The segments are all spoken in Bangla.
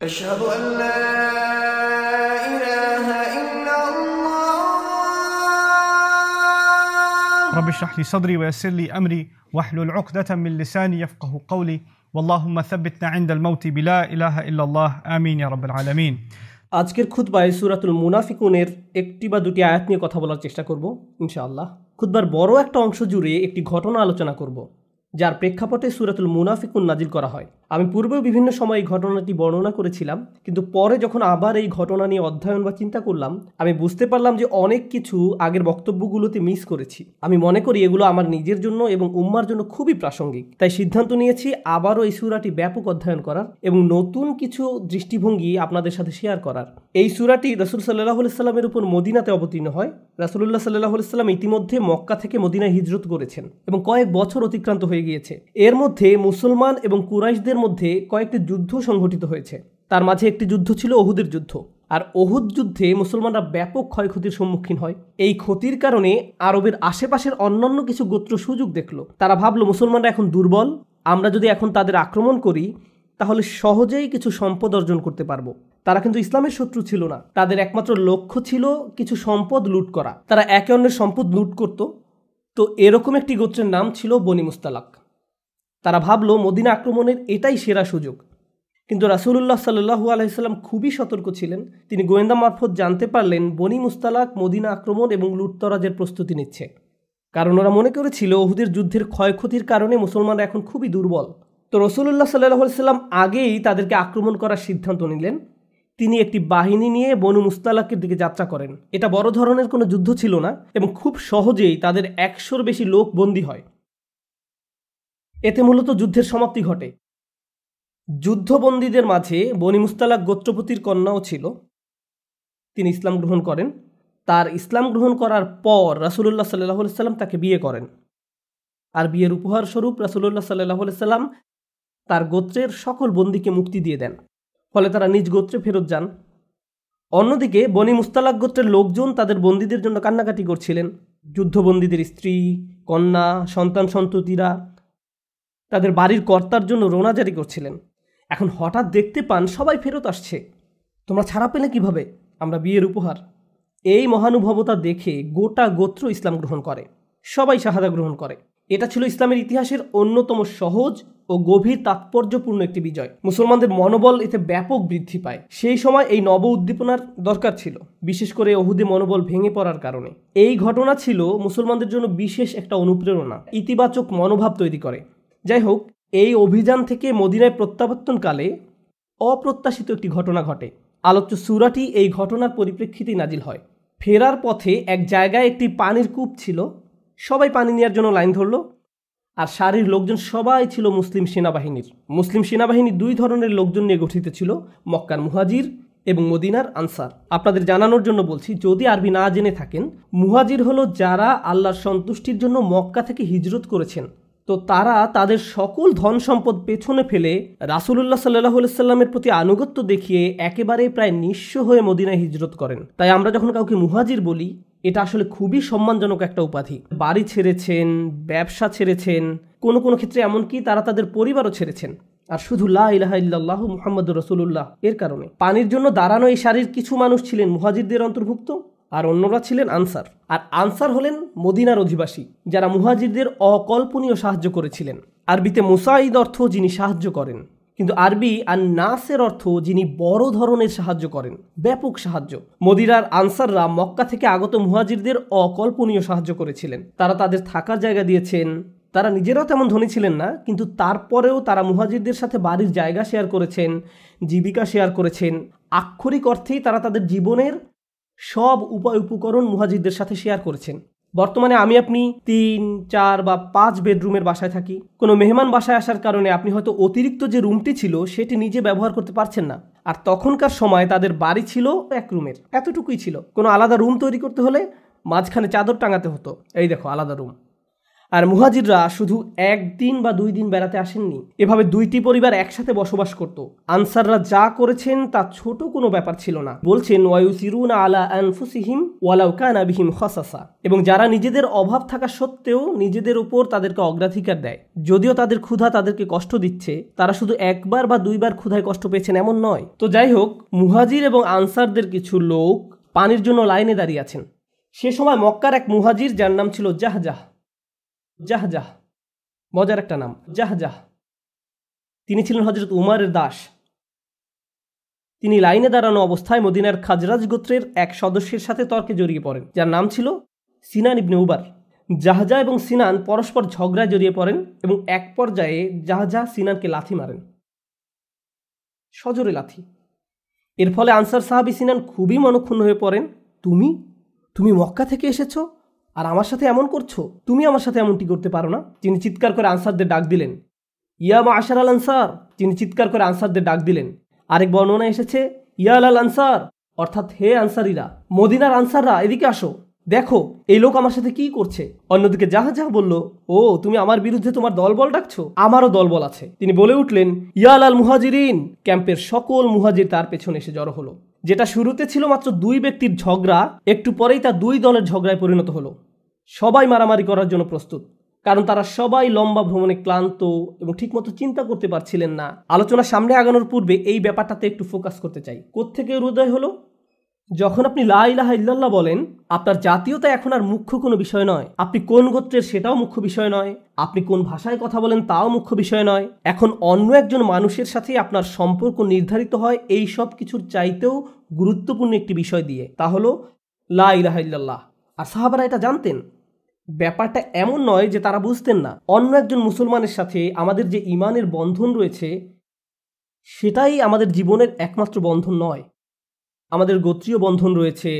أشهد أن لا إله إلا الله رب اشرح لي صدري ويسر لي أمري واحلل عقدة من لساني يفقه قولي واللهم ثبتنا عند الموت بلا إله إلا الله آمين يا رب العالمين আজকের খুতবায় সুরাতুল মুনাফিকুনের একটি বা দুটি আয়াত নিয়ে কথা বলার চেষ্টা করব ইনশাআল্লাহ খুতবার বড় একটা অংশ জুড়ে একটি ঘটনা আলোচনা করব যার প্রেক্ষাপটে সুরাতুল মুনাফিকুন নাজিল করা হয় আমি পূর্বেও বিভিন্ন সময় এই ঘটনাটি বর্ণনা করেছিলাম, কিন্তু পরে যখন আবার এই ঘটনা নিয়ে অধ্যয়ন বা চিন্তা করলাম, আমি বুঝতে পারলাম যে অনেক কিছু আগের বক্তব্যগুলোতে মিস করেছি। আমি মনে করি এগুলো আমার নিজের জন্য এবং উম্মার জন্য খুবই প্রাসঙ্গিক। তাই সিদ্ধান্ত নিয়েছি আবারও এই সুরাটি ব্যাপক অধ্যয়ন করার এবং নতুন কিছু দৃষ্টিভঙ্গি আপনাদের সাথে শেয়ার করার। এই সুরাটি রসুল সাল্লাহ সাল্লামের উপর মদিনাতে অবতীর্ণ হয়। রাসুল্লাহ সাল্লাহ সাল্লাম ইতিমধ্যে মক্কা থেকে মদিনায় হিজরত করেছেন এবং কয়েক বছর অতিক্রান্ত হয়ে গিয়েছে। এর মধ্যে মুসলমান এবং কুরাইশদের মধ্যে কয়েকটি যুদ্ধ সংঘটিত হয়েছে। তার মাঝে একটি যুদ্ধ ছিল ওহুদের যুদ্ধ। আর ওহুদ যুদ্ধে মুসলমানরা ব্যাপক ক্ষয়ক্ষতির সম্মুখীন হয়। এই ক্ষতির কারণে আরবের আশেপাশের অন্যান্য কিছু গোত্র সুযোগ দেখল। তারা ভাবলো, মুসলমানরা এখন দুর্বল। আমরা যদি এখন তাদের আক্রমণ করি, তাহলে সহজেই কিছু সম্পদ অর্জন করতে পারব। তারা কিন্তু ইসলামের শত্রু ছিল না। তাদের একমাত্র লক্ষ্য ছিল কিছু সম্পদ লুট করা। তারা একে অন্যের সম্পদ লুট করত। তো এরকম একটি গোত্রের নাম ছিল বনি মুস্তালাক। তারা ভাবলো মদিনা আক্রমণের এটাই সেরা সুযোগ। কিন্তু রাসুলুল্লাহ সাল্লু আলাইসাল্লাম খুবই সতর্ক ছিলেন। তিনি গোয়েন্দা মারফত জানতে পারলেন বনি মুস্তালাক মদিনা আক্রমণ এবং লুটতরাজের প্রস্তুতি নিচ্ছে। কারণ ওরা মনে করেছিল ওহুদের যুদ্ধের ক্ষয়ক্ষতির কারণে মুসলমানরা এখন খুবই দুর্বল। তো রসুল্লাহ সাল্লাহ সাল্লাম আগেই তাদেরকে আক্রমণ করার সিদ্ধান্ত নিলেন। তিনি একটি বাহিনী নিয়ে বনু মুস্তালাকের দিকে যাত্রা করেন। এটা বড় ধরনের কোনো যুদ্ধ ছিল না এবং খুব সহজেই তাদের একশোর বেশি লোক বন্দী হয়। এতে মূলত যুদ্ধের সমাপ্তি ঘটে। যুদ্ধবন্দীদের মাঝে বনি মুস্তালাক গোত্রপতির কন্যাও ছিল। তিনি ইসলাম গ্রহণ করেন। তার ইসলাম গ্রহণ করার পর রাসুলুল্লাহ সাল্লাহ সাল্লাম তাকে বিয়ে করেন। আর বিয়ের উপহার স্বরূপ রাসুলুল্লাহ সাল্লাহ সাল্লাম তার গোত্রের সকল বন্দীকে মুক্তি দিয়ে দেন। ফলে তারা নিজ গোত্রে ফেরত যান। অন্যদিকে বনি মুস্তালাক গোত্রের লোকজন তাদের বন্দীদের জন্য কান্নাকাটি করছিলেন। যুদ্ধবন্দীদের স্ত্রী, কন্যা সন্তান সন্ততিরা তাদের বাড়ির কর্তার জন্য রোনা জারি করছিলেন। এখন হঠাৎ দেখতে পান সবাই ফেরত আসছে। তোমরা ছাড়া পেলে কীভাবে? আমরা বিয়ের উপহার। এই মহানুভবতা দেখে গোটা গোত্র ইসলাম গ্রহণ করে। সবাই শাহাদা গ্রহণ করে। এটা ছিল ইসলামের ইতিহাসের অন্যতম সহজ ও গভীর তাৎপর্যপূর্ণ একটি বিজয়। মুসলমানদের মনোবল এতে ব্যাপক বৃদ্ধি পায়। সেই সময় এই নব উদ্দীপনার দরকার ছিল, বিশেষ করে অহুদে মনোবল ভেঙে পড়ার কারণে। এই ঘটনা ছিল মুসলমানদের জন্য বিশেষ একটা অনুপ্রেরণা, ইতিবাচক মনোভাব তৈরি করে। যাই হোক এই অভিযান থেকে মদিনায় প্রত্যাবর্তনকালে অপ্রত্যাশিত একটি ঘটনা ঘটে। আলোচ্য সুরাটি এই ঘটনার পরিপ্রেক্ষিতেই নাজিল হয়। ফেরার পথে এক জায়গায় একটি পানির কূপ ছিল। সবাই পানি নেওয়ার জন্য লাইন ধরল আর সারির লোকজন সবাই ছিল মুসলিম সেনাবাহিনীর। মুসলিম সেনাবাহিনী দুই ধরনের লোকজন নিয়ে গঠিত ছিল, মক্কার মুহাজির এবং মদিনার আনসার। আপনাদের জানানোর জন্য বলছি, যদি আরবি না জেনে থাকেন, মুহাজির হলো যারা আল্লাহর সন্তুষ্টির জন্য মক্কা থেকে হিজরত করেছেন। তো তারা তাদের সকল ধন সম্পদ পেছনে ফেলে রাসুলুল্লাহ সাল্লাহ সাল্লামের প্রতি আনুগত্য দেখিয়ে একেবারে প্রায় নিঃস্ব হয়ে মদিনায় হিজরত করেন। তাই আমরা যখন কাউকে মুহাজির বলি, এটা আসলে খুবই সম্মানজনক একটা উপাধি। বাড়ি ছেড়েছেন, ব্যবসা ছেড়েছেন, কোনো কোনো ক্ষেত্রে এমনকি তারা তাদের পরিবারও ছেড়েছেন। আর শুধু লাহ মুহাম্মদ রসুল্লাহ এর কারণে। পানির জন্য দাঁড়ানো এই শাড়ির কিছু মানুষ ছিলেন মুহাজিরদের অন্তর্ভুক্ত। আর অন্যরা ছিলেন আনসার। আর আনসার হলেন মদিনার অধিবাসী, যারা মুহাজিরদের অকল্পনীয় সাহায্য করেছিলেন। আরবিতে মুসাইদ অর্থ যিনি সাহায্য করেন, কিন্তু আরবি আর নাসের অর্থ যিনি বড় ধরনের সাহায্য করেন, ব্যাপক সাহায্য। মদিরার আনসাররা মক্কা থেকে আগত মুহাজিরদের অকল্পনীয় সাহায্য করেছিলেন। তারা তাদের থাকার জায়গা দিয়েছেন। তারা নিজেরাও তেমন ধনী ছিলেন না, কিন্তু তারপরেও তারা মুহাজিরদের সাথে বাড়ির জায়গা শেয়ার করেছেন, জীবিকা শেয়ার করেছেন। আক্ষরিক অর্থেই তারা তাদের জীবনের সব উপায় উপকরণ মুহাজিদদের সাথে শেয়ার করেছেন। বর্তমানে আমি আপনি তিন, চার বা পাঁচ বেডরুমের বাসায় থাকি। কোনো মেহমান বাসায় আসার কারণে আপনি হয়তো অতিরিক্ত যে রুমটি ছিল, সেটি নিজে ব্যবহার করতে পারছেন না। আর তখনকার সময় তাদের বাড়ি ছিল এক রুমের এতটুকুই ছিল। কোনো আলাদা রুম তৈরি করতে হলে মাঝখানে চাদর টাঙাতে হতো। এই দেখো, আলাদা রুম আর মুহাজিররা শুধু একদিন বা দুই দিন বেড়াতে আসেননি। এভাবে দুইটি পরিবার একসাথে বসবাস করত। আনসাররা যা করেছেন তা ছোট কোনো ব্যাপার ছিল না। বলছেন, ওয়ায়ুসিরুনা আলা আনফুসিহিম ওয়ালাউ কানা বিহিম খসাসা। এবং যারা নিজেদের অভাব থাকা সত্ত্বেও নিজেদের উপর তাদেরকে অগ্রাধিকার দেয়। যদিও তাদের ক্ষুধা তাদেরকে কষ্ট দিচ্ছে, তারা শুধু একবার বা দুইবার ক্ষুধায় কষ্ট পেয়েছেন এমন নয়। তো যাই হোক, মুহাজির এবং আনসারদের কিছু লোক পানির জন্য লাইনে দাঁড়িয়ে আছেন। সে সময় মক্কার এক মুহাজির, যার নাম ছিল জাহজাহ। জাহজাহ মজার একটা নাম জাহজাহ তিনি ছিলেন হজরত উমারের দাস। তিনি লাইনে দাঁড়ানো অবস্থায় মদিনার খাজরাজ গোত্রের এক সদস্যের সাথে তর্কে জড়িয়ে পড়েন, যার নাম ছিল সিনান ইবনে উবার। জাহাজা এবং সিনান পরস্পর ঝগড়ায় জড়িয়ে পড়েন এবং এক পর্যায়ে জাহাজা সিনানকে লাথি মারেন। সজোরে লাথি। এর ফলে আনসার সাহাবি সিনান খুবই মনক্ষুণ্ণ হয়ে পড়েন, তুমি? তুমি মক্কা থেকে এসেছ? আর আমার সাথে এমন করছ? তুমি আমার সাথে এমনটি করতে পারো না? তিনি চিৎকার করে আনসারদের ডাক দিলেন। ইয়া মা আশার আল আনসার, তিনি চিৎকার করে আনসারদের ডাক দিলেন। আরেক বর্ণনা এসেছে, ইয়া আল আনসার, অর্থাৎ হে আনসারিরা, মদিনার আনসাররা, এদিকে আসো। দেখো, এই লোক আমার সাথে কি করছে? অন্যদিকে যাহা যাহা বলল, ও, তুমি আমার বিরুদ্ধে তোমার দলবল ডাকছো? আমারও দলবল আছে। তিনি বলে উঠলেন ইয়াল আল মুহাজিরিন, ক্যাম্পের সকল মুহাজির তার পেছনে এসে জড়ো হলো। যেটা শুরুতে ছিল মাত্র দুই ব্যক্তির ঝগড়া, একটু পরেই তা দুই দলের ঝগড়ায় পরিণত হলো। সবাই মারামারি করার জন্য প্রস্তুত, কারণ তারা সবাই লম্বা ভ্রমণে ক্লান্ত এবং ঠিকমতো চিন্তা করতে পারছিলেন না। আলোচনা সামনে আগানোর পূর্বে এই ব্যাপারটাতে একটু ফোকাস করতে চাই। কোত্থেকে হৃদয় হলো? যখন আপনি লা ইলাহা ইল্লাল্লাহ বলেন, আপনার জাতীয়তা এখন আর মুখ্য কোনো বিষয় নয়। আপনি কোন গোত্রের সেটাও মুখ্য বিষয় নয়। আপনি কোন ভাষায় কথা বলেন তাও মুখ্য বিষয় নয়। এখন অন্য একজন মানুষের সাথে আপনার সম্পর্ক নির্ধারিত হয় এই সব কিছুর চাইতেও গুরুত্বপূর্ণ একটি বিষয় দিয়ে। তা হলো লা ইলাহা ইল্লাল্লাহ। আর সাহাবারা এটা জানতেন। ব্যাপারটা এমন নয় যে তারা বুঝতেন না। অন্য একজন মুসলমানের সাথে আমাদের যে ইমানের বন্ধন রয়েছে, সেটাই আমাদের জীবনের একমাত্র বন্ধন নয়। আমাদের গোত্রীয় বন্ধন রয়েছে,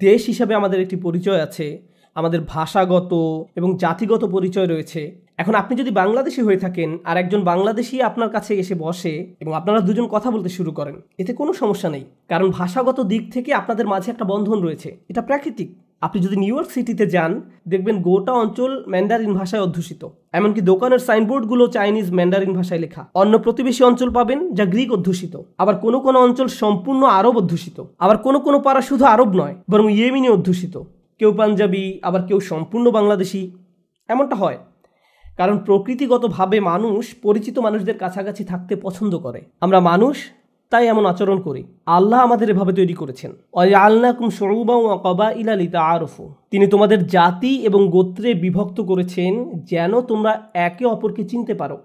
দেশ হিসাবে আমাদের একটি পরিচয় আছে, আমাদের ভাষাগত এবং জাতিগত পরিচয় রয়েছে। এখন আপনি যদি বাংলাদেশি হয়ে থাকেন, আর একজন বাংলাদেশি আপনার কাছে এসে বসে এবং আপনারা দুজন কথা বলতে শুরু করেন, এতে কোনো সমস্যা নেই। কারণ ভাষাগত দিক থেকে আপনাদের মাঝে একটা বন্ধন রয়েছে, এটা প্রাকৃতিক। আপনি যদি নিউ ইয়র্ক সিটিতে যান, দেখবেন গোটা অঞ্চল ম্যান্ডারিন ভাষায় অধ্যুষিত। এমনকি দোকানের সাইনবোর্ডগুলো চাইনিজ ম্যান্ডারিন ভাষায় লেখা। অন্য প্রতিবেশী অঞ্চল পাবেন যা গ্রিক অধ্যুষিত। আবার কোনো কোনো অঞ্চল সম্পূর্ণ আরব অধ্যুষিত। আবার কোনো কোনো পাড়া শুধু আরব নয়, বরং ইয়েমিনি অধ্যুষিত। কেউ পাঞ্জাবি, আবার কেউ সম্পূর্ণ বাংলাদেশি। এমনটা হয়। কারণ প্রকৃতিগতভাবে মানুষ পরিচিত মানুষদের কাছাকাছি থাকতে পছন্দ করে। আমরা মানুষ তাই এমন আচরণ করি। আল্লাহ আমাদের এভাবে তৈরি করেছেন। আল্লাকুম সরুবা ও কবা ইলালিতা আরফু তিনি তোমাদের জাতি এবং গোত্রে বিভক্ত করেছেন যেন তোমরা একে অপরকে চিনতে পারো।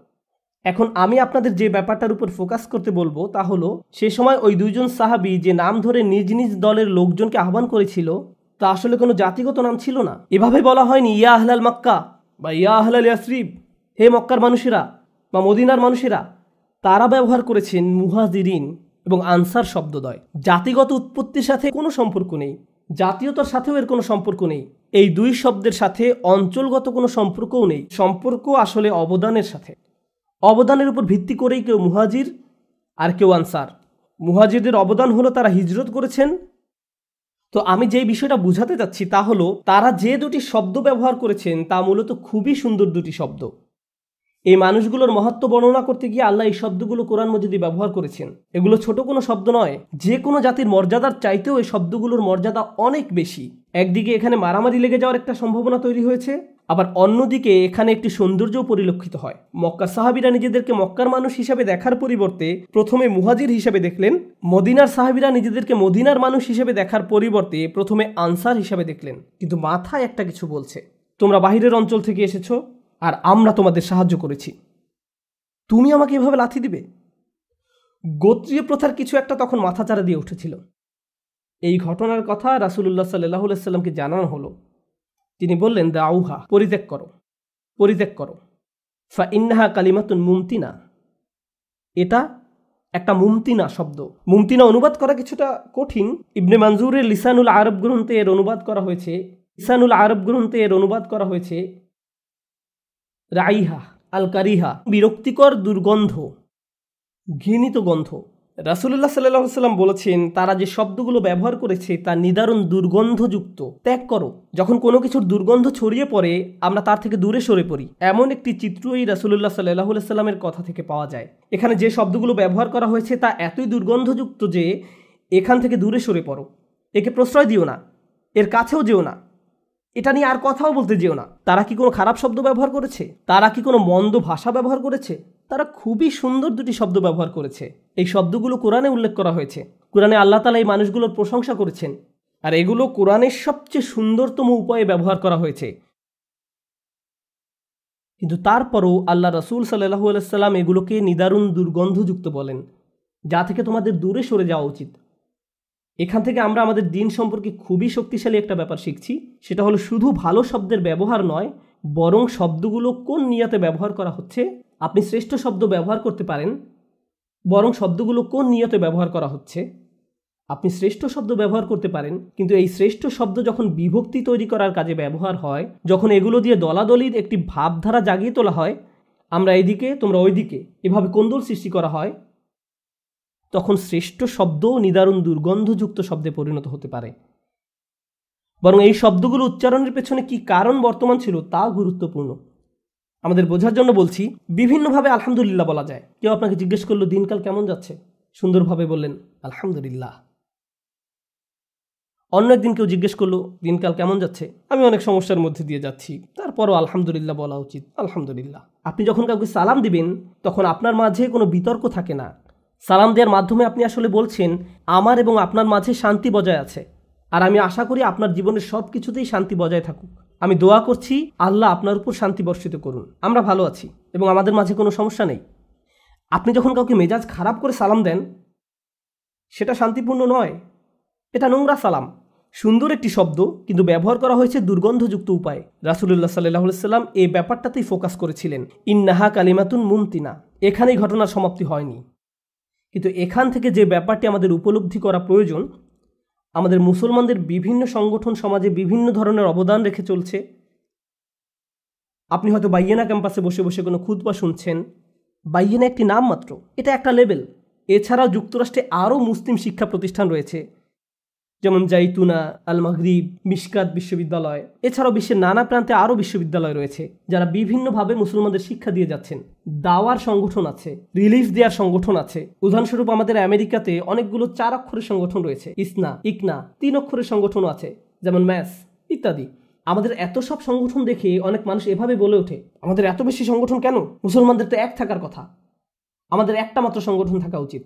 এখন আমি আপনাদের যে ব্যাপারটার উপর ফোকাস করতে বলব তা হলো, সে সময় ওই দুইজন সাহাবি যে নাম ধরে নিজ নিজ দলের লোকজনকে আহ্বান করেছিল, তা আসলে কোনো জাতিগত নাম ছিল না। এভাবে বলা হয়নি, ইয়া আহলাল মক্কা বা ইয়া আহলাল ইয়াসরিব হে মক্কার মানুষেরা বা মদিনার মানুষেরা তারা ব্যবহার করেছেন মুহাজিরিন এবং আনসার শব্দদয় জাতিগত উৎপত্তির সাথে কোনো সম্পর্ক নেই, জাতীয়তার সাথেও এর কোনো সম্পর্ক নেই। এই দুই শব্দের সাথে অঞ্চলগত কোনো সম্পর্কও নেই, সম্পর্ক আসলে অবদানের সাথে। অবদানের উপর ভিত্তি করেই কেউ মুহাজির আর কেউ আনসার। মুহাজিরদের অবদান হলো তারা হিজরত করেছেন। তো আমি যে বিষয়টা বুঝাতে যাচ্ছি তা হলো, তারা যে দুটি শব্দ ব্যবহার করেছেন তা মূলত খুবই সুন্দর দুটি শব্দ। এই মানুষগুলোর মহত্ব বর্ণনা করতে গিয়ে আল্লাহ এই শব্দগুলো কোরআন মজিদে ব্যবহার করেছেন। এগুলো ছোট কোনো শব্দ নয়, যে কোনো জাতির মর্যাদার চাইতেও এই শব্দগুলোর মর্যাদা অনেক বেশি। একদিকে এখানে মারামারি লেগে যাওয়ার একটা সম্ভাবনা তৈরি হয়েছে, আবার অন্যদিকে এখানে একটি সৌন্দর্যও পরিলক্ষিত হয়। মক্কা সাহাবিরা নিজেদেরকে মক্কার মানুষ হিসাবে দেখার পরিবর্তে প্রথমে মুহাজির হিসাবে দেখলেন, মদিনার সাহাবিরা নিজেদেরকে মদিনার মানুষ হিসেবে দেখার পরিবর্তে প্রথমে আনসার হিসাবে দেখলেন। কিন্তু মাথায় একটা কিছু বলছে। তোমরা বাহিরের অঞ্চল থেকে এসেছ আর আমরা তোমাদের সাহায্য করেছি। তুমি আমাকে এভাবে লাথি দিবে? গোত্রীয় প্রথার কিছু একটা তখন মাথাচাড়া দিয়ে উঠেছিল। এই ঘটনার কথা রাসুলুল্লাহ সাল্লাহ সাল্লামকে জানানো হলো। তিনি বললেন, দাউহা, পরিত্যাগ করো পরিত্যাগ করো। ফা ইন্নাহা কালিমাতুন মুমতিনা। এটা একটা মুমতিনা শব্দ। মুমতিনা অনুবাদ করা কিছুটা কঠিন। ইবনে মানজুরের লিসানুল আরব গ্রন্থে এর অনুবাদ করা হয়েছে। লিসানুল আরব গ্রন্থে এর অনুবাদ করা হয়েছে রাইহা আল কারিহা বিরক্তিকর দুর্গন্ধ, ঘৃণিত গন্ধ। রাসুল্লাহ সাল্লাহ সাল্লাম বলেছেন, তারা যে শব্দগুলো ব্যবহার করেছে, তা নিদারুণ দুর্গন্ধযুক্ত। ত্যাগ করো, যখন কোনো কিছুর দুর্গন্ধ ছড়িয়ে পড়ে, আমরা তার থেকে দূরে সরে পড়ি। এমন একটি চিত্র এই রাসুল্লাহ সাল্লাহ সাল্লামের কথা থেকে পাওয়া যায়। এখানে যে শব্দগুলো ব্যবহার করা হয়েছে, তা এতই দুর্গন্ধযুক্ত যে, এখান থেকে দূরে সরে পড়ো। একে প্রশ্রয় দিও না, এর কাছেও যেও না। এটা নিয়ে আর কথাও বলতে যেও না। তারা কি কোনো খারাপ শব্দ ব্যবহার করেছে? তারা কি কোনো মন্দ ভাষা ব্যবহার করেছে? তারা খুবই সুন্দর দুটি শব্দ ব্যবহার করেছে। এই শব্দগুলো কোরআনে উল্লেখ করা হয়েছে। কোরআনে আল্লাহ তালা এই মানুষগুলোর প্রশংসা করেছেন। আর এগুলো কোরআনের সবচেয়ে সুন্দরতম উপায়ে ব্যবহার করা হয়েছে। কিন্তু তারপরও আল্লাহ রসুল সাল্লাহু আলাইসাল্লাম এগুলোকে নিদারুণ দুর্গন্ধযুক্ত বলেন। যা থেকে তোমাদের দূরে সরে যাওয়া উচিত। এখান থেকে আমরা আমাদের দিন সম্পর্কে খুবই শক্তিশালী একটা ব্যাপার শিখছি। সেটা হলো শুধু ভালো শব্দের ব্যবহার নয়, বরং শব্দগুলো কোন নিয়াতে ব্যবহার করা হচ্ছে, আপনি শ্রেষ্ঠ শব্দ ব্যবহার করতে পারেন, বরং শব্দগুলো কোন নিয়তে ব্যবহার করা হচ্ছে। আপনি শ্রেষ্ঠ শব্দ ব্যবহার করতে পারেন, কিন্তু এই শ্রেষ্ঠ শব্দ যখন বিভক্তি তৈরি করার কাজে ব্যবহার হয়, যখন এগুলো দিয়ে দলাদলির একটি ভাবধারা জাগিয়ে তোলা হয়, আমরা এইদিকে তোমরা ওইদিকে, এভাবে কোন্দল সৃষ্টি করা হয়। তখন শ্রেষ্ঠ শব্দও নিদারুণ দুর্গন্ধযুক্ত শব্দে পরিণত হতে পারে। বরং এই শব্দগুলো উচ্চারণের পেছনে কি কারণ বর্তমান ছিল তা গুরুত্বপূর্ণ। আমাদের বোঝার জন্য বলছি, বিভিন্নভাবে আলহামদুলিল্লাহ বলা যায়। কেউ আপনাকে জিজ্ঞেস করল, দিনকাল কেমন যাচ্ছে? সুন্দরভাবে বললেন, আলহামদুলিল্লাহ। অন্য একদিন কেউ জিজ্ঞেস করল, দিনকাল কেমন যাচ্ছে? আমি অনেক সমস্যার মধ্যে দিয়ে যাচ্ছি। তারপরও আলহামদুলিল্লাহ বলা উচিত, আলহামদুলিল্লাহ। আপনি যখন কাউকে সালাম দিবেন, তখন আপনার মাঝে কোনো বিতর্ক থাকে না। সালাম দেওয়ার মাধ্যমে আপনি আসলে বলছেন, আমার এবং আপনার মাঝে শান্তি বজায় আছে। আর আমি আশা করি আপনার জীবনের সব কিছুতেই শান্তি বজায় থাকুক। আমি দোয়া করছি, আল্লাহ আপনার উপর শান্তি বর্ষিত করুন। আমরা ভালো আছি এবং আমাদের মাঝে কোনো সমস্যা নেই। আপনি যখন কাউকে মেজাজ খারাপ করে সালাম দেন, সেটা শান্তিপূর্ণ নয়। এটা নোংরা সালাম। সুন্দর একটি শব্দ, কিন্তু ব্যবহার করা হয়েছে দুর্গন্ধযুক্ত উপায়ে। রাসুলুল্লাহ সাল্লাহ সাল্লাম এই ব্যাপারটাতেই ফোকাস করেছিলেন। ইন্নাহা কালিমাতুন মুমতিনা। এখানেই ঘটনার সমাপ্তি হয়নি। কিন্তু এখান থেকে যে ব্যাপারটি আমাদের উপলব্ধি করা প্রয়োজন, আমাদের মুসলমানদের বিভিন্ন সংগঠন সমাজে বিভিন্ন ধরনের অবদান রেখে চলছে। আপনি হয়তো বাইয়েনা ক্যাম্পাসে বসে বসে কোনো খুদবা শুনছেন। বাইয়েনা একটি নাম মাত্র এটা একটা লেভেল এছাড়াও যুক্তরাষ্ট্রে আরও মুসলিম শিক্ষা প্রতিষ্ঠান রয়েছে। যেমন জাইতুনা আল মাগরিব মিশকাত বিশ্ববিদ্যালয়। এছাড়াও বিশ্বের নানা প্রান্তে আরও বিশ্ববিদ্যালয় রয়েছে, যারা বিভিন্নভাবে মুসলমানদের শিক্ষা দিয়ে যাচ্ছেন। দাওয়ার সংগঠন আছে, রিলিফ দেওয়ার সংগঠন আছে। উদাহরণস্বরূপ আমাদের আমেরিকাতে অনেকগুলো চার অক্ষরের সংগঠন রয়েছে, ইসনা, ইকনা, তিন অক্ষরের সংগঠনও আছে, যেমন ম্যাস, ইত্যাদি। আমাদের এত সব সংগঠন দেখে অনেক মানুষ এভাবে বলে ওঠে, আমাদের এত বেশি সংগঠন কেন? মুসলমানদের তো এক থাকার কথা। আমাদের একটা মাত্র সংগঠন থাকা উচিত।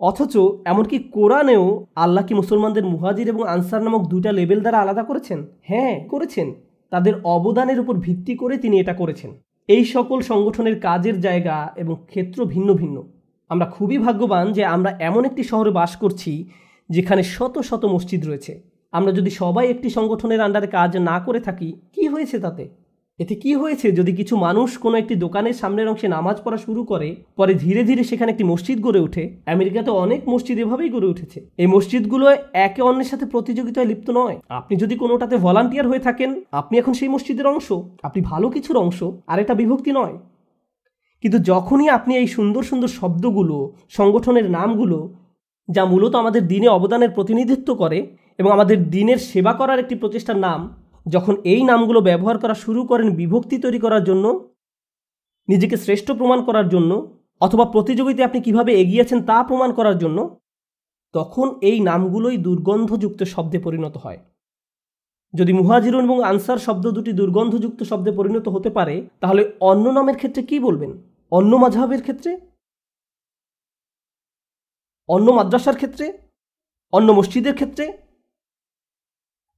অথচ এমনকি কোরআনেও আল্লাহ কি মুসলমানদের মুহাজির এবং আনসার নামক দুইটা লেভেল দ্বারা আলাদা করেছেন? হ্যাঁ করেছেন। তাদের অবদানের উপর ভিত্তি করে তিনি এটা করেছেন। এই সকল সংগঠনের কাজের জায়গা এবং ক্ষেত্র ভিন্ন ভিন্ন। আমরা খুবই ভাগ্যবান যে আমরা এমন একটি শহরে বাস করছি যেখানে শত শত মসজিদ রয়েছে। আমরা যদি সবাই একটি সংগঠনের আন্ডারে কাজ না করে থাকি, কি হয়েছে তাতে? এতে কি হয়েছে? যদি কিছু মানুষ কোনো একটি দোকানের সামনের অংশে নামাজ পড়া শুরু করে, পরে ধীরে ধীরে সেখানে একটি মসজিদ গড়ে ওঠে। আমেরিকাতে অনেক মসজিদ এভাবেই গড়ে উঠেছে। এই মসজিদগুলো একে অন্যের সাথে প্রতিযোগিতায় লিপ্ত নয়। আপনি যদি কোনোটাতে ভলান্টিয়ার হয়ে থাকেন, আপনি এখন সেই মসজিদের অংশ। আপনি ভালো কিছুর অংশ, আর এটা বিভক্তি নয়। কিন্তু যখনই আপনি এই সুন্দর সুন্দর শব্দগুলো, সংগঠনের নামগুলো, যা মূলত আমাদের দিনে অবদানের প্রতিনিধিত্ব করে এবং আমাদের দিনের সেবা করার একটি প্রচেষ্টার নাম যখন এই নামগুলো ব্যবহার করা শুরু করেন বিভক্তি তৈরি করার জন্য, নিজেকে শ্রেষ্ঠ প্রমাণ করার জন্য, অথবা প্রতিযোগিতায় আপনি কীভাবে এগিয়েছেন তা প্রমাণ করার জন্য, তখন এই নামগুলোই দুর্গন্ধযুক্ত শব্দে পরিণত হয়। যদি মুহাজিরুন এবং আনসার শব্দ দুটি দুর্গন্ধযুক্ত শব্দে পরিণত হতে পারে, তাহলে অন্য নামের ক্ষেত্রে কি বলবেন? অন্য মাঝহাবের ক্ষেত্রে? অন্য মাদ্রাসার ক্ষেত্রে? অন্য মসজিদের ক্ষেত্রে?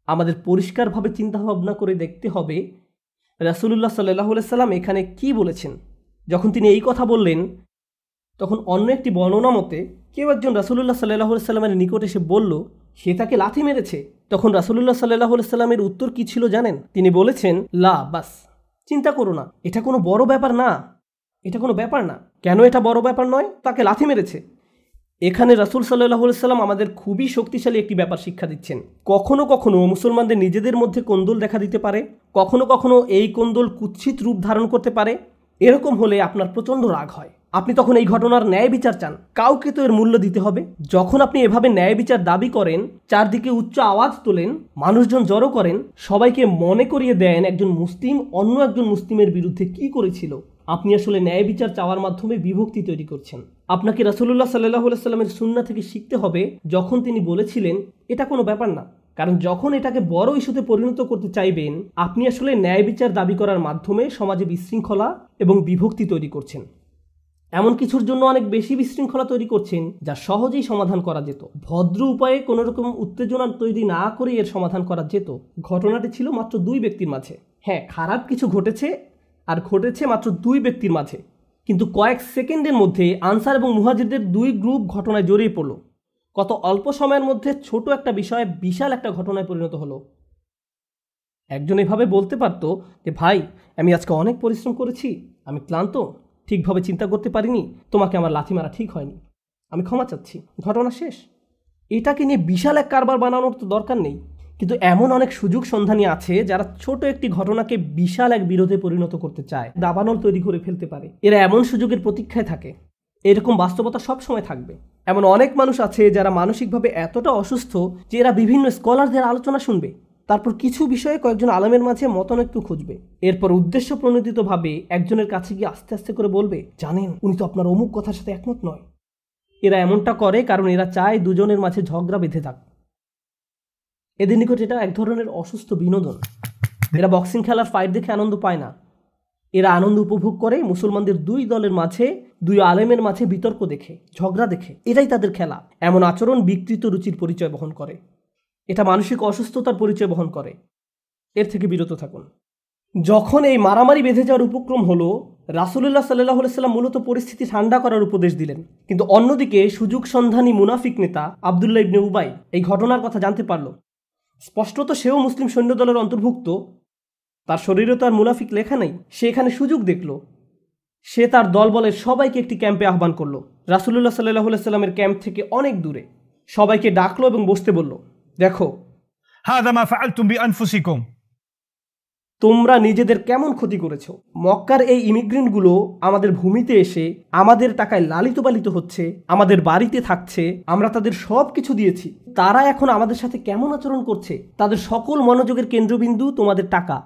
আমাদের পরিষ্কারভাবে চিন্তাভাবনা করে দেখতে হবে। রাসুলুল্লাহ সাল্লাহ সাল্লাম এখানে কি বলেছেন? যখন তিনি এই কথা বললেন, তখন অন্য একটি বর্ণনা মতে কেউ একজন রাসুলুল্লাহ সাল্লাহ সাল্লামের নিকট এসে বলল, সে তাকে লাথি মেরেছে। তখন রাসুলুল্লাহ সাল্লাহ সাল্লামের উত্তর কি ছিল জানেন? তিনি বলেছেন, লা, বাস। চিন্তা করো না। এটা কোনো বড় ব্যাপার না। এটা কোনো ব্যাপার না। কেন এটা বড় ব্যাপার নয়? তাকে লাথি মেরেছে। এখানে রাসুল সাল্লাহ সাল্লাম আমাদের খুবই শক্তিশালী একটি ব্যাপার শিক্ষা দিচ্ছেন। কখনো কখনো মুসলমানদের নিজেদের মধ্যে কোন্দল দেখা দিতে পারে, কখনো কখনো এই কোন্দল কুৎসিত রূপ ধারণ করতে পারে। এরকম হলে আপনার প্রচণ্ড রাগ হয়। আপনি তখন এই ঘটনার ন্যায় বিচার চান। কাউকে তো এর মূল্য দিতে হবে। যখন আপনি এভাবে ন্যায় বিচার দাবি করেন, চারদিকে উচ্চ আওয়াজ তোলেন, মানুষজন জড়ো করেন, সবাইকে মনে করিয়ে দেন একজন মুসলিম অন্য একজন মুসলিমের বিরুদ্ধে কি করেছিল। আপনি আসলে ন্যায় বিচার চাওয়ার মাধ্যমে বিভক্তি তৈরি করছেন। আপনাকে রাসুল্লাহ সাল্লাহ সাল্লামের সুন্না থেকে শিখতে হবে, যখন তিনি বলেছিলেন, এটা কোনো ব্যাপার না। কারণ যখন এটাকে বড় ইস্যুতে পরিণত করতে চাইবেন, আপনি আসলে ন্যায় বিচার দাবি করার মাধ্যমে সমাজে বিশৃঙ্খলা এবং বিভক্তি তৈরি করছেন। এমন কিছুর জন্য অনেক বেশি বিশৃঙ্খলা তৈরি করছেন, যা সহজেই সমাধান করা যেত। ভদ্র উপায়ে কোনো রকম উত্তেজনা তৈরি না করে এর সমাধান করা যেত। ঘটনাটি ছিল মাত্র দুই ব্যক্তির মাঝে। হ্যাঁ খারাপ কিছু ঘটেছে আর ঘটেছে মাত্র দুই ব্যক্তির মাঝে। কিন্তু কয়েক সেকেন্ডের মধ্যে আনসার এবং মুহাজিরদের দুই গ্রুপ ঘটনায় জড়িয়ে পড়ল। কত অল্প সময়ের মধ্যে ছোট একটা বিষয়ে বিশাল একটা ঘটনায় পরিণত হলো। একজন এভাবে বলতে পারতো যে, ভাই, আমি আজকে অনেক পরিশ্রম করেছি, আমি ক্লান্ত, ঠিকভাবে চিন্তা করতে পারিনি, তোমাকে আমার লাথি মারা ঠিক হয়নি। আমি ক্ষমা চাচ্ছি, ঘটনা শেষ। এটাকে নিয়ে বিশাল এক কারবার বানানোর তো দরকার নেই। কিন্তু এমন অনেক সুযোগ সন্ধানী আছে যারা ছোট একটি ঘটনাকে বিশাল এক বিরোধে পরিণত করতে চায়, দাবানল তৈরি করে ফেলতে পারে। এরা এমন সুযোগের প্রতীক্ষায় থাকে, এরকম বাস্তবতা সব সময় থাকবে। এমন অনেক মানুষ আছে যারা মানসিকভাবে এতটা অসুস্থ যে এরা বিভিন্ন স্কলারদের আলোচনা শুনবে, তারপর কিছু বিষয়ে কয়েকজন আলমের মাঝে মতানৈক্য খুঁজবে। এরপর উদ্দেশ্য প্রণোদিতভাবে একজনের কাছে গিয়ে আস্তে আস্তে করে বলবে, জানেন, উনি তো আপনার অমুক কথার সাথে একমত নয়। এরা এমনটা করে কারণ এরা চায় দুজনের মাঝে ঝগড়া বেঁধে থাক এদের নিকট এটা এক ধরনের অসুস্থ বিনোদন। এরা বক্সিং খেলার ফাইট দেখে আনন্দ পায় না। এরা আনন্দ উপভোগ করে, মুসলমানদের দুই দলের মাঝে, দুই আলেমের মাঝে বিতর্ক দেখে, ঝগড়া দেখে। এটাই তাদের খেলা। এমন আচরণ বিকৃত রুচির পরিচয় বহন করে। এটা মানসিক অসুস্থতার পরিচয় বহন করে। এর থেকে বিরত থাকুন। যখন এই মারামারি বেঁধে যাওয়ার উপক্রম হলো, রাসুলুল্লাহ সাল্লাহ সাল্লাম মূলত পরিস্থিতি ঠান্ডা করার উপদেশ দিলেন। কিন্তু অন্যদিকে সুযোগ সন্ধানী মুনাফিক নেতা আবদুল্লাহ ইবনে উবাই এই ঘটনার কথা জানতে পারল। স্পষ্টত সেও মুসলিম সৈন্যদলের অন্তর্ভুক্ত। তার শরীরে তো আর মুনাফিক লেখা নেই। সে এখানে সুযোগ দেখল। সে তার দলবলের সবাইকে একটি ক্যাম্পে আহ্বান করল। রাসুল্লাহ সাল্লাহ সাল্লামের ক্যাম্প থেকে অনেক দূরে। সবাইকে ডাকলো এবং বসতে বলল, দেখো হ্যাঁ তোমরা নিজেদের কেমন ক্ষতি করেছ? মক্কার এই ইমিগ্রেন্টগুলো আমাদের ভূমিতে এসে আমাদের টাকায় লালিত পালিত হচ্ছে, আমাদের বাড়িতে থাকছে, আমরা তাদের সব কিছু দিয়েছি। তারা এখন আমাদের সাথে কেমন আচরণ করছে? তাদের সকল মনোযোগের কেন্দ্রবিন্দু তোমাদের টাকা,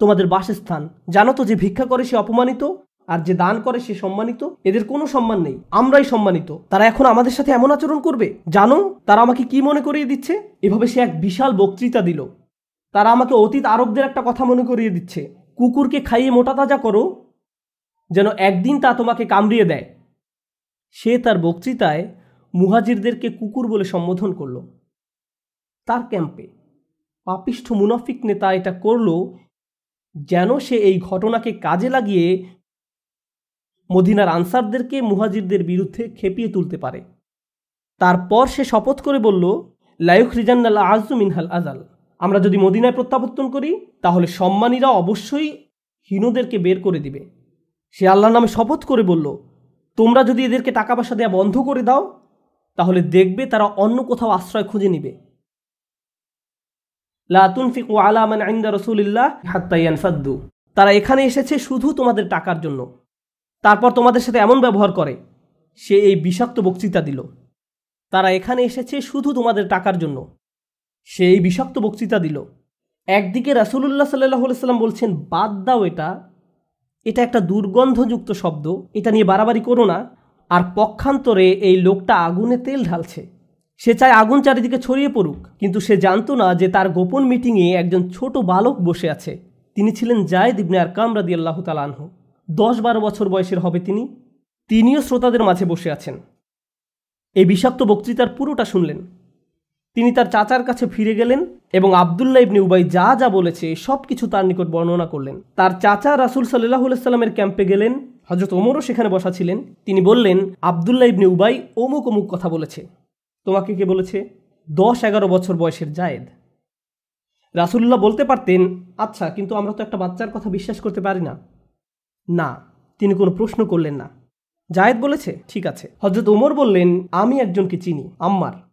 তোমাদের বাসস্থান। জানো তো যে ভিক্ষা করে সে অপমানিত, আর যে দান করে সে সম্মানিত? এদের কোনো সম্মান নেই, আমরাই সম্মানিত। তারা এখন আমাদের সাথে এমন আচরণ করবে? জানো, তারা আমাকে কি মনে করিয়ে দিচ্ছে? এভাবে সে এক বিশাল বক্তৃতা দিল। তারা আমাকে অতীত আরবদের একটা কথা মনে করিয়ে দিচ্ছে। কুকুরকে খাইয়ে মোটা তাজা করো, যেন একদিন তা তোমাকে কামড়িয়ে দেয়। সে তার বক্তৃতায় মুহাজিরদেরকে কুকুর বলে সম্বোধন করল। তার ক্যাম্পে পাপিষ্ঠ মুনাফিক নেতা এটা করল, যেন সে এই ঘটনাকে কাজে লাগিয়ে মদিনার আনসারদেরকে মুহাজিরদের বিরুদ্ধে খেপিয়ে তুলতে পারে। তারপর সে শপথ করে বলল লায়ুখ রিজান্নাল্লা আজু মিনহাল আজাল আমরা যদি মদিনায় প্রত্যাবর্তন করি, তাহলে সম্মানীরা অবশ্যই হীনদেরকে বের করে দিবে। সে আল্লাহর নামে শপথ করে বলল, তোমরা যদি এদেরকে টাকা পয়সা দেওয়া বন্ধ করে দাও, তাহলে দেখবে তারা অন্য কোথাও আশ্রয় খুঁজে নিবে। লাতুন ফিকু আলামান আইন্দা রসুলিল্লাহ হাত্তাইয়ান ফাদ্দু তারা এখানে এসেছে শুধু তোমাদের টাকার জন্য। তারপর তোমাদের সাথে এমন ব্যবহার করে, সে এই বিষাক্ত বক্তৃতা দিল। তারা এখানে এসেছে শুধু তোমাদের টাকার জন্য। সে এই বিষাক্ত বক্তৃতা দিল। একদিকে রাসুলুল্লাহ সাল্লাহ সাল্লাম বলছেন, বাদ দাও এটা। এটা একটা দুর্গন্ধযুক্ত শব্দ। এটা নিয়ে বাড়াবাড়ি করো না। আর পক্ষান্তরে এই লোকটা আগুনে তেল ঢালছে। সে চায় আগুন চারিদিকে ছড়িয়ে পড়ুক, কিন্তু সে জানতো না যে তার গোপন মিটিংয়ে একজন ছোট বালক বসে আছে। তিনি ছিলেন জায়দ ইবনে আর কামরাদি আল্লাহ তালানহ দশ বারো বছর বয়সের হবে তিনি। তিনিও শ্রোতাদের মাঝে বসে আছেন। এই বিষাক্ত বক্তৃতার পুরোটা শুনলেন। তিনি তার চাচার কাছে ফিরে গেলেন এবং আবদুল্লাহ ইবনে উবাই যা যা বলেছে, সব কিছু তার নিকট বর্ণনা করলেন। তার চাচা রাসুল সাল্লাহ সাল্লামের ক্যাম্পে গেলেন। হজরত ওমরও সেখানে বসা ছিলেন। তিনি বললেন, আবদুল্লাহ ইবনে উবাই অমুক অমুক কথা বলেছে। তোমাকে কে বলেছে? দশ এগারো বছর বয়সের জায়েদ। রাসুল্লাহ বলতে পারতেন আচ্ছা কিন্তু আমরা তো একটা বাচ্চার কথা বিশ্বাস করতে পারি না। না, তিনি কোনো প্রশ্ন করলেন না। জায়েদ বলেছে? ঠিক আছে। হজরত ওমর বললেন, আমি একজনকে চিনি, আম্মার।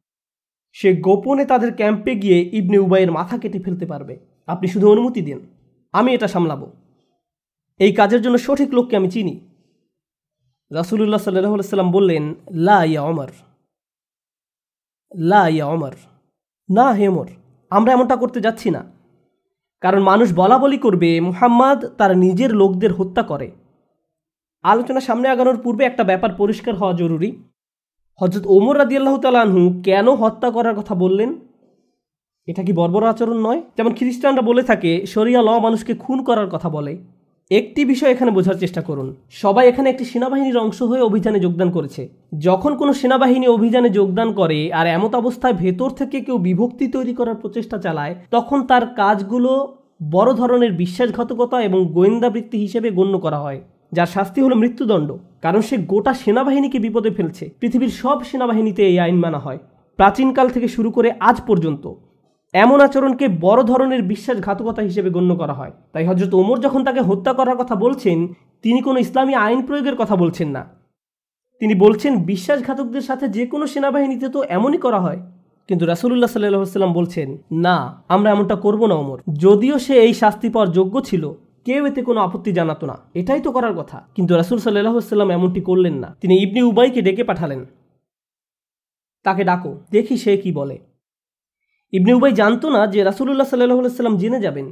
সে গোপনে তাদের ক্যাম্পে গিয়ে ইবনে উবাইয়ের মাথা কেটে ফেলতে পারবে। আপনি শুধু অনুমতি দিন। আমি এটা সামলাবো। এই কাজের জন্য সঠিক লোককে আমি চিনি। রাসুলুল্লাহ সাল্লাহ সাল্লাম বললেন, লা ইয়া অমর লা ইয়া অমর না হে ওমর, আমরা এমনটা করতে যাচ্ছি না। কারণ মানুষ বলা বলি করবে, মুহাম্মদ তার নিজের লোকদের হত্যা করে। আলোচনা সামনে আগানোর পূর্বে একটা ব্যাপার পরিষ্কার হওয়া জরুরি। হজরত ওমর রাদিয়াল্লাহ তালাহু কেন হত্যা করার কথা বললেন? এটা কি বর্বর আচরণ নয়? যেমন খ্রিস্টানরা বলে থাকে, শরিয়া ল মানুষকে খুন করার কথা বলে। একটি বিষয় এখানে বোঝার চেষ্টা করুন। সবাই এখানে একটি সেনাবাহিনীর অংশ হয়ে অভিযানে যোগদান করেছে। যখন কোনো সেনাবাহিনী অভিযানে যোগদান করে আর এমত অবস্থায় ভেতর থেকে কেউ বিভক্তি তৈরি করার প্রচেষ্টা চালায়, তখন তার কাজগুলো বড় ধরনের বিশ্বাসঘাতকতা এবং গোয়েন্দাবৃত্তি হিসেবে গণ্য করা হয়। যার শাস্তি হলো মৃত্যুদণ্ড, কারণ সে গোটা সেনাবাহিনীকে বিপদে ফেলছে। পৃথিবীর সব সেনাবাহিনীতে এই আইন মানা হয়। প্রাচীনকাল থেকে শুরু করে আজ পর্যন্ত এমন আচরণকে বড় ধরনের বিশ্বাসঘাতকতা হিসেবে গণ্য করা হয়। তাই হজরত ওমর যখন তাকে হত্যা করার কথা বলছেন, তিনি কোনো ইসলামী আইন প্রয়োগের কথা বলছেন না। তিনি বলছেন, বিশ্বাসঘাতকদের সাথে যে কোনো সেনাবাহিনীতে তো এমনই করা হয়। কিন্তু রাসুলুল্লাহ সাল্লাম বলছেন, না, আমরা এমনটা করব না, ওমর। যদিও সে এই শাস্তি পাওয়ার যোগ্য ছিল কেউ এতে কোনো আপত্তি জানাতো না। এটাই তো করার কথা। কিন্তু রাসুল সাল্লাহ এমনটি করলেন না। তিনি ইবনি উবাইকে ডেকে পাঠালেন। তাকে ডাকো, দেখি সে কি বলে। ইবনে উবাই জানতো না যে রাসুলুল্লাহ সাল্লাহ সাল্লাম জেনে যাবেন।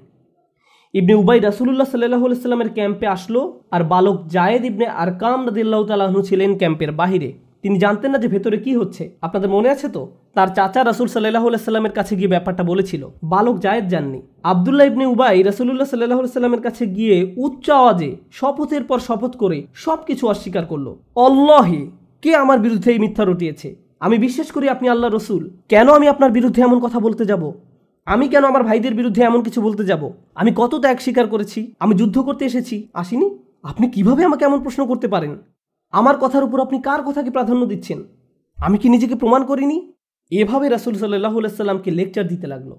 ইবনে উবাই রাসুলুল্লাহ সাল্লাহ সাল্লামের ক্যাম্পে আসলো আর বালক জায়েদ ইবনে আরকাম রাদিল্লাহ তালাহনু ছিলেন ক্যাম্পের বাহিরে। তিনি জানতেন না যে ভেতরে কি হচ্ছে। আপনাদের মনে আছে তো? তার চাচা রাসুল সাল্লাহ সাল্লামের কাছে গিয়ে ব্যাপারটা বলেছিল। বালক জায়েদ যাননি আবদুল্লাহ ইবনে উবাই রাসুলুল্লাহ সাল্লাহ সাল্লামের কাছে গিয়ে উচ্চ আওয়াজে শপথের পর শপথ করে সব কিছু অস্বীকার করল। অল্লাহে, কে আমার বিরুদ্ধে এই মিথ্যা রটিয়েছে? আমি বিশ্বাস করি আপনি আল্লাহ রসুল। কেন আমি আপনার বিরুদ্ধে এমন কথা বলতে যাব? আমি কেন আমার ভাইদের বিরুদ্ধে এমন কিছু বলতে যাব? আমি কত ত্যাগ স্বীকার করেছি? আমি যুদ্ধ করতে এসেছি? আসিনি? আপনি কীভাবে আমাকে এমন প্রশ্ন করতে পারেন? আমার কথার উপর আপনি কার কথাকে প্রাধান্য দিচ্ছেন? আমি কি নিজেকে প্রমাণ করিনি? এভাবে রাসুল সাল্লাহ সাল্লামকে লেকচার দিতে লাগল।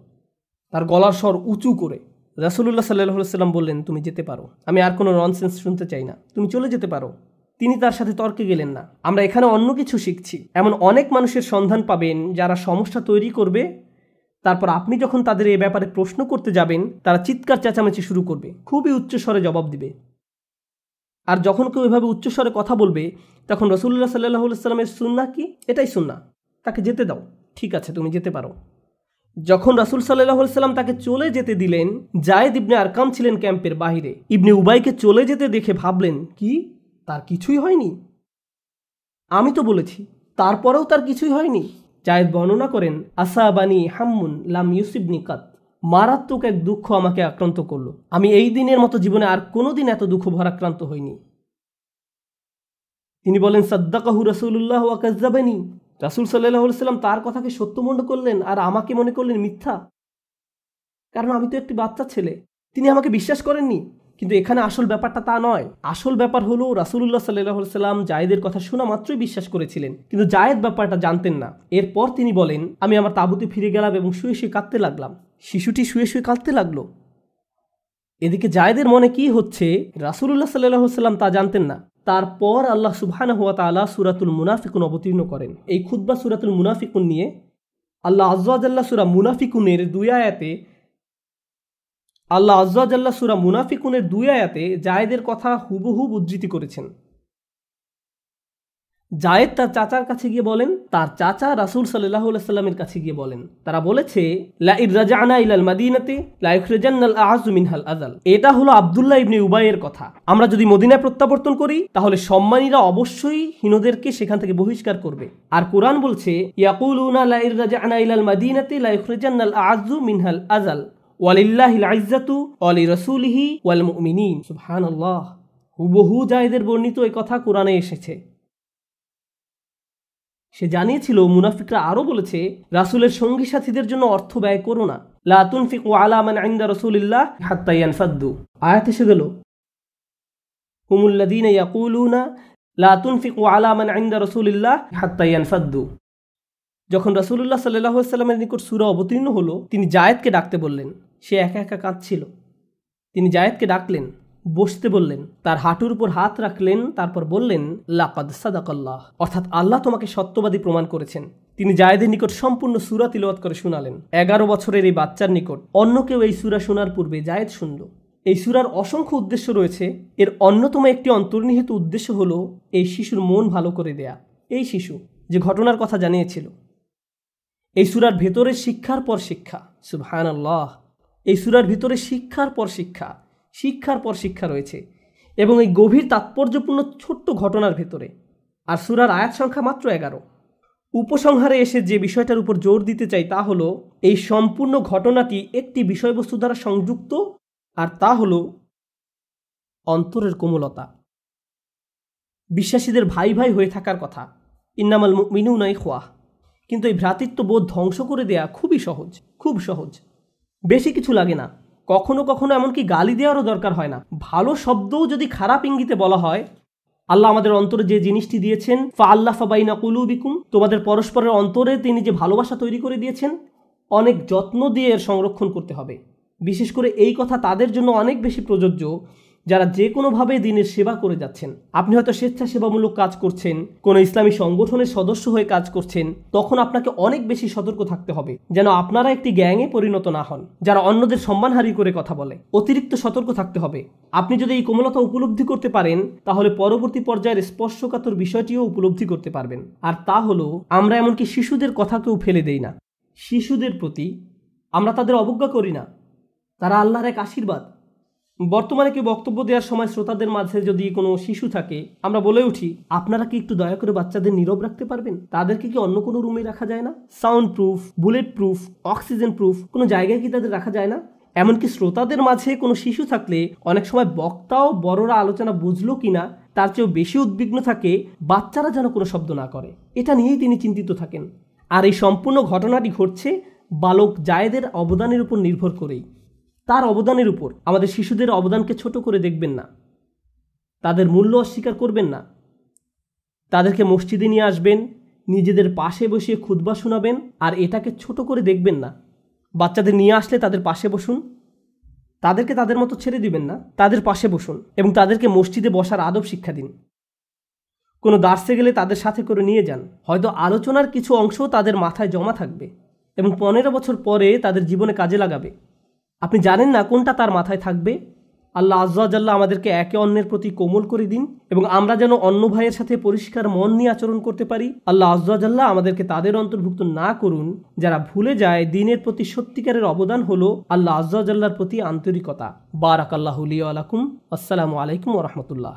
তার গলার স্বর উঁচু করে রাসুলুল্লাহ সাল্লাহ সাল্লাম বললেন, তুমি যেতে পারো। আমি আর কোনো ননসেন্স শুনতে চাই না। তুমি চলে যেতে পারো। তিনি তার সাথে তর্কে গেলেন না। আমরা এখানে অন্য কিছু শিখছি। এমন অনেক মানুষের সন্ধান পাবেন যারা সমস্যা তৈরি করবে। তারপর আপনি যখন তাদের এ ব্যাপারে প্রশ্ন করতে যাবেন, তারা চিৎকার চেঁচামেচি শুরু করবে। খুবই উচ্চস্বরে জবাব দিবে। আর যখন কেউ এভাবে উচ্চস্বরে কথা বলবে, তখন রসুল্লাহ সাল্লাহ সাল্লামের সুন্না কি? এটাই সুন্না তাকে যেতে দাও। ঠিক আছে, তুমি যেতে পারো। যখন রাসুল সাল্লাহ সাল্লাম তাকে চলে যেতে দিলেন, জায়েদ ইবনে আরকাম ছিলেন ক্যাম্পের বাহিরে। ইবনে উবাইকে চলে যেতে দেখে ভাবলেন, কি? তার কিছুই হয়নি? আমি তো বলেছি, তারপরেও তার কিছুই হয়নি। জায়েদ বর্ণনা করেন, আসাবানি হাম্মুন লাম ইউসিবনি কাত। মারাত্মক এক দুঃখ আমাকে আক্রান্ত করল। আমি এই দিনের মতো জীবনে আর কোনো দিন এত দুঃখ ভরাক্রান্ত হইনি। তিনি বলেন, সাদ্দাকাহু রসুল্লাহ ওয়াকাজ্জাবানি রাসুল সাল্লাহ সাল্লাম তার কথাকে সত্যমণ্ড করলেন আর আমাকে মনে করলেন মিথ্যা। কারণ আমি তো একটি বাচ্চা ছেলে। তিনি আমাকে বিশ্বাস করেননি। কিন্তু এখানে আসল ব্যাপারটা তা নয়। আসল ব্যাপার হলো রাসুলুল্লাহ সাল্লাহ সাল্লাম জায়েদের কথা শোনা মাত্রই বিশ্বাস করেছিলেন। কিন্তু জায়েদ ব্যাপারটা জানতেন না। এরপর তিনি বলেন, আমি আমার তাঁবুতে ফিরে গেলাম এবং শুয়ে শুয়ে কাঁদতে লাগলাম। শিশুটি শুয়ে শুয়ে কাঁদতে লাগল। এদিকে জায়েদের মনে কি হচ্ছে, রাসুলুল্লাহ সাল্লাহ সাল্লাম তা জানতেন না। তারপর আল্লাহ সুবহানা হুয়া তালা সুরাতুল মুনাফিকুন অবতীর্ণ করেন। এই খুদ্া সুরাতুল মুনাফিকুন নিয়ে আল্লাহ আজ্লাহ সুরা মুনাফিকুনের দুই আয়াতে আল্লাহ আজ্লাহ সুরা মুনাফিকুনের দুই আয়াতে জায়েদের কথা হুবহুব উদ্ধৃতি করেছেন। জায়েদ তার চাচার কাছে গিয়ে বলেন, তার চাচা রাসুল সাল্লাহ সাল্লামের কাছে গিয়ে বলেন, তারা বলেছে আজাল এটা হলো আবদুল্লাহ ইবনে উবাইয়ের কথা। আমরা যদি মদিনায় প্রত্যাবর্তন করি, তাহলে সম্মানীরা অবশ্যই হিনোদেরকে সেখান থেকে বহিষ্কার করবে। আর কোরআন বলছে, ইয়াকুলুনা লাইর রাজানা ইলাল মাদিনাতে লাইখরিজান্নাল আযু মিনহাল আজাল ওয়ালিল্লাহিল আইজ্জাতু ওয়ালি রাসূলিহি ওয়াল মুমিনিন। হুবহু জায়েদের বর্ণিত এই কথা কোরআনে এসেছে। সে জানিয়েছিল, মুনাফিকরা আরও বলেছে, রাসুলের সঙ্গী সাথীদের জন্য অর্থ ব্যয় করো না। লাতুন ফিক আলামান আইন্দা রসুলিল্লাহ হাত্তাইয়ান ফাদ্দু আয়াত এসে গেল। হুমুল্লাদিন ইয়াকুলুনা লাতুন ফিক আলামান আইন্দা রসুলিল্লাহ হাত্তাইয়ান ফাদ্দু যখন রসুল্লাহ সাল্লাহ সাল্লামের নিকট সুরা অবতীর্ণ হলো, তিনি জায়েদকে ডাকতে বললেন। সে একা একা কাঁদছিল। তিনি জায়েদকে ডাকলেন, বসতে বললেন, তার হাঁটুর উপর হাত রাখলেন, তারপর বললেন, লাকাদ সাদাকাল্লাহ। অর্থাৎ আল্লাহ তোমাকে সত্যবাদী প্রমাণ করেছেন। তিনি জায়েদের নিকট সম্পূর্ণ সুরা তিলওয়াত করে শোনালেন। এগারো বছরের এই বাচ্চার নিকট অন্য কেউ এই সুরা শোনার পূর্বে জায়েদ শুনল। এই সুরার অসংখ্য উদ্দেশ্য রয়েছে। এর অন্যতম একটি অন্তর্নিহিত উদ্দেশ্য হলো, এই শিশুর মন ভালো করে দেয়া। এই শিশু যে ঘটনার কথা জানিয়েছিল এই সুরার ভেতরে শিক্ষার পর শিক্ষা সুবহান আল্লাহ এই সুরার ভিতরে শিক্ষার পর শিক্ষা, শিক্ষার পর শিক্ষা রয়েছে এবং এই গভীর তাৎপর্যপূর্ণ ছোট্ট ঘটনার ভেতরে। আর সুরার আয়াত সংখ্যা মাত্র এগারো। উপসংহারে এসে যে বিষয়টার উপর জোর দিতে চাই তা হলো, এই সম্পূর্ণ ঘটনাটি একটি বিষয়বস্তু দ্বারা সংযুক্ত, আর তা হলো অন্তরের কোমলতা। বিশ্বাসীদের ভাই ভাই হয়ে থাকার কথা। ইন্নামাল মিনু নাই খোয়া কিন্তু এই ভ্রাতৃত্ববোধ ধ্বংস করে দেয়া খুবই সহজ, খুব সহজ। বেশি কিছু লাগে না। কখনো কখনো এমনকি গালি দেওয়ারও দরকার হয় না। ভালো শব্দও যদি খারাপ ইঙ্গিতে বলা হয়, আল্লাহ আমাদের অন্তরে যে জিনিসটি দিয়েছেন, ফা আল্লাহ ফাবাইনা কুলুবিকুম, তোমাদের পরস্পরের অন্তরে তিনি যে ভালোবাসা তৈরি করে দিয়েছেন, অনেক যত্ন দিয়ে এর সংরক্ষণ করতে হবে। বিশেষ করে এই কথা তাদের জন্য অনেক বেশি প্রযোজ্য যারা যে কোনোভাবে দিনের সেবা করে যাচ্ছেন। আপনি হয়তো স্বেচ্ছাসেবামূলক কাজ করছেন, কোনো ইসলামী সংগঠনের সদস্য হয়ে কাজ করছেন, তখন আপনাকে অনেক বেশি সতর্ক থাকতে হবে, যেন আপনারা একটি গ্যাংয়ে পরিণত না হন, যারা অন্যদের সম্মানহারি করে কথা বলে। অতিরিক্ত সতর্ক থাকতে হবে। আপনি যদি এই কোমলতা উপলব্ধি করতে পারেন, তাহলে পরবর্তী পর্যায়ের স্পর্শকাতর বিষয়টিও উপলব্ধি করতে পারবেন। আর তা হলো, আমরা এমনকি শিশুদের কথাকেও ফেলে দেই না। শিশুদের প্রতি আমরা তাদের অবজ্ঞা করি না। তারা আল্লাহর এক আশীর্বাদ। বর্তমানে কি বক্তব্য দেওয়ার সময় শ্রোতাদের মাঝে যদি কোনো শিশু থাকে, আমরা বলে উঠি, আপনারা কি একটু দয়া করে বাচ্চাদের নীরব রাখতে পারবেন? তাদেরকে কি অন্য কোনো রুমে রাখা যায় না? Sound proof bullet proof oxygen proof কোনো জায়গায় কি তাদের রাখা যায় না? এমনকি শ্রোতাদের মাঝে কোনো শিশু থাকলে অনেক সময় বক্তাও বড়রা আলোচনা বুঝলো কিনা, তার চেয়েও বেশি উদ্বিগ্ন থাকে বাচ্চারা যেন কোনো শব্দ না করে। এটা নিয়েই তিনি চিন্তিত থাকেন। আর এই সম্পূর্ণ ঘটনাটি ঘটছে বালক জায়েদের অবদানের উপর নির্ভর করেই। তার অবদানের উপর। আমাদের শিশুদের অবদানকে ছোট করে দেখবেন না। তাদের মূল্য অস্বীকার করবেন না। তাদেরকে মসজিদে নিয়ে আসবেন, নিজেদের পাশে বসিয়ে খুতবা শোনাবেন আর এটাকে ছোট করে দেখবেন না। বাচ্চাদের নিয়ে আসলে তাদের পাশে বসুন। তাদেরকে তাদের মতো ছেড়ে দিবেন না। তাদের পাশে বসুন এবং তাদেরকে মসজিদে বসার আদব শিক্ষা দিন। কোনো দার্সে গেলে তাদের সাথে করে নিয়ে যান। হয়তো আলোচনার কিছু অংশ তাদের মাথায় জমা থাকবে এবং পনেরো বছর পরে তাদের জীবনে কাজে লাগাবে। আপনি জানেন না কোনটা তার মাথায় থাকবে? আল্লাহ আজ্লাহ আমাদেরকে একে অন্যের প্রতি কোমল করে দিন এবং আমরা যেন অন্য ভাইয়ের সাথে পরিষ্কার মন নিয়ে আচরণ করতে পারি। আল্লাহ আজ্লাহ আমাদেরকে তাদের অন্তর্ভুক্ত না করুন, যারা ভুলে যায় দিনের প্রতি সত্যিকারের অবদান হলো আল্লাহ আজ্লাহর প্রতি আন্তরিকতা। বারাক আল্লাহ আলাকুম আসসালামু আলাইকুম রহমতুল্লাহ।